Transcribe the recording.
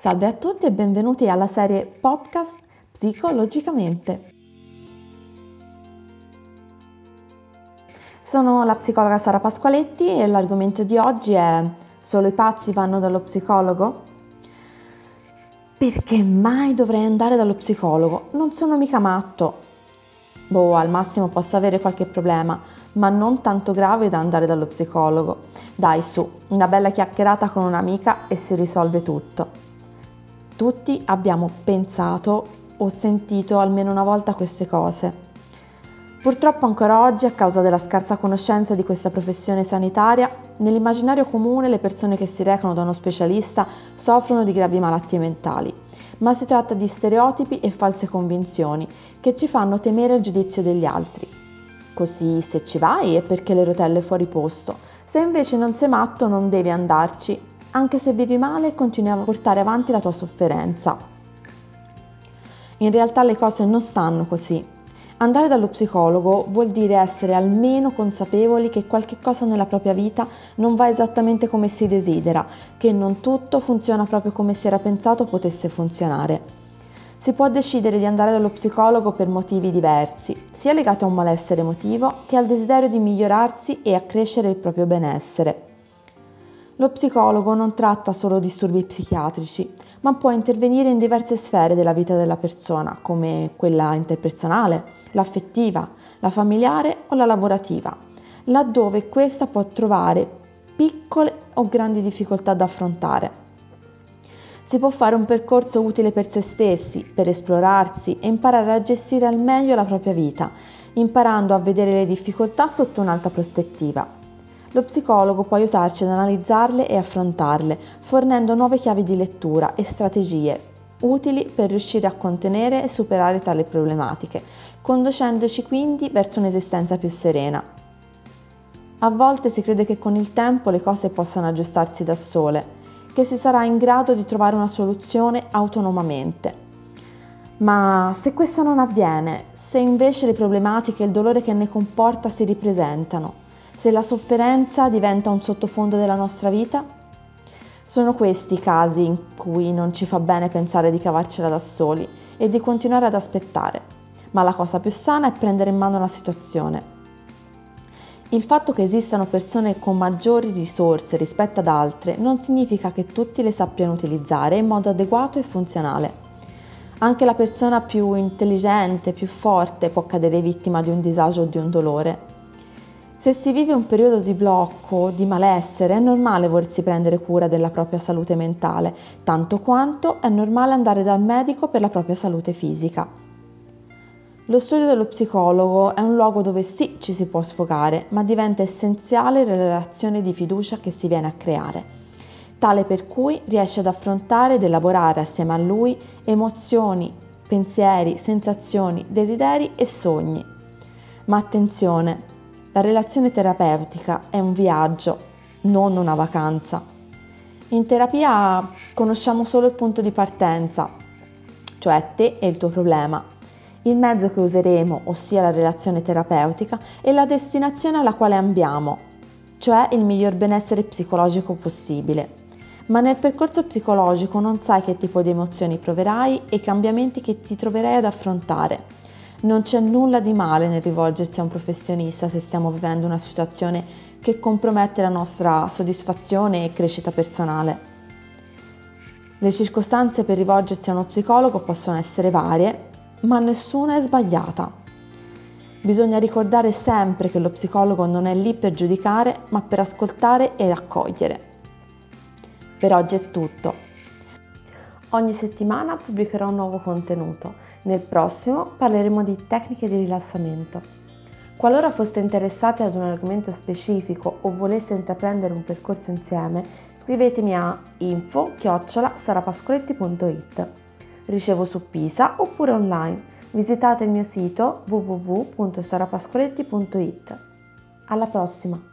Salve a tutti e benvenuti alla serie podcast Psicologicamente. Sono la psicologa Sara Pasqualetti e l'argomento di oggi è Solo i pazzi vanno dallo psicologo? Perché mai dovrei andare dallo psicologo? Non sono mica matto. Boh, al massimo posso avere qualche problema, ma non tanto grave da andare dallo psicologo. Dai su, una bella chiacchierata con un'amica e si risolve tutto. Tutti abbiamo pensato o sentito almeno una volta queste cose. Purtroppo ancora oggi, a causa della scarsa conoscenza di questa professione sanitaria, nell'immaginario comune le persone che si recano da uno specialista soffrono di gravi malattie mentali, ma si tratta di stereotipi e false convinzioni che ci fanno temere il giudizio degli altri. Così se ci vai è perché le rotelle fuori posto, se invece non sei matto non devi andarci anche se vivi male continui a portare avanti la tua sofferenza. In realtà le cose non stanno così. Andare dallo psicologo vuol dire essere almeno consapevoli che qualche cosa nella propria vita non va esattamente come si desidera, che non tutto funziona proprio come si era pensato potesse funzionare. Si può decidere di andare dallo psicologo per motivi diversi, sia legati a un malessere emotivo che al desiderio di migliorarsi e accrescere il proprio benessere. Lo psicologo non tratta solo disturbi psichiatrici, ma può intervenire in diverse sfere della vita della persona, come quella interpersonale, l'affettiva, la familiare o la lavorativa, laddove questa può trovare piccole o grandi difficoltà da affrontare. Si può fare un percorso utile per se stessi, per esplorarsi e imparare a gestire al meglio la propria vita, imparando a vedere le difficoltà sotto un'altra prospettiva lo psicologo può aiutarci ad analizzarle e affrontarle, fornendo nuove chiavi di lettura e strategie utili per riuscire a contenere e superare tali problematiche, conducendoci quindi verso un'esistenza più serena. A volte si crede che con il tempo le cose possano aggiustarsi da sole, che si sarà in grado di trovare una soluzione autonomamente. Ma se questo non avviene, se invece le problematiche e il dolore che ne comporta si ripresentano, se la sofferenza diventa un sottofondo della nostra vita? Sono questi i casi in cui non ci fa bene pensare di cavarcela da soli e di continuare ad aspettare, ma la cosa più sana è prendere in mano la situazione. Il fatto che esistano persone con maggiori risorse rispetto ad altre non significa che tutti le sappiano utilizzare in modo adeguato e funzionale. Anche la persona più intelligente, più forte può cadere vittima di un disagio o di un dolore se si vive un periodo di blocco, di malessere, è normale volersi prendere cura della propria salute mentale, tanto quanto è normale andare dal medico per la propria salute fisica. Lo studio dello psicologo è un luogo dove sì ci si può sfogare, ma diventa essenziale la relazione di fiducia che si viene a creare, tale per cui riesce ad affrontare ed elaborare assieme a lui emozioni, pensieri, sensazioni, desideri e sogni. Ma attenzione, la relazione terapeutica è un viaggio, non una vacanza. In terapia conosciamo solo il punto di partenza, cioè te e il tuo problema, il mezzo che useremo, ossia la relazione terapeutica, e la destinazione alla quale ambiamo, cioè il miglior benessere psicologico possibile. Ma nel percorso psicologico non sai che tipo di emozioni proverai e i cambiamenti che ti troverai ad affrontare non c'è nulla di male nel rivolgersi a un professionista se stiamo vivendo una situazione che compromette la nostra soddisfazione e crescita personale. Le circostanze per rivolgersi a uno psicologo possono essere varie, ma nessuna è sbagliata. Bisogna ricordare sempre che lo psicologo non è lì per giudicare, ma per ascoltare e accogliere. Per oggi è tutto. Ogni settimana pubblicherò un nuovo contenuto. Nel prossimo parleremo di tecniche di rilassamento. Qualora foste interessati ad un argomento specifico o voleste intraprendere un percorso insieme, scrivetemi a info-sarapascoletti.it. Ricevo su Pisa oppure online. Visitate il mio sito www.sarapascoletti.it. Alla prossima!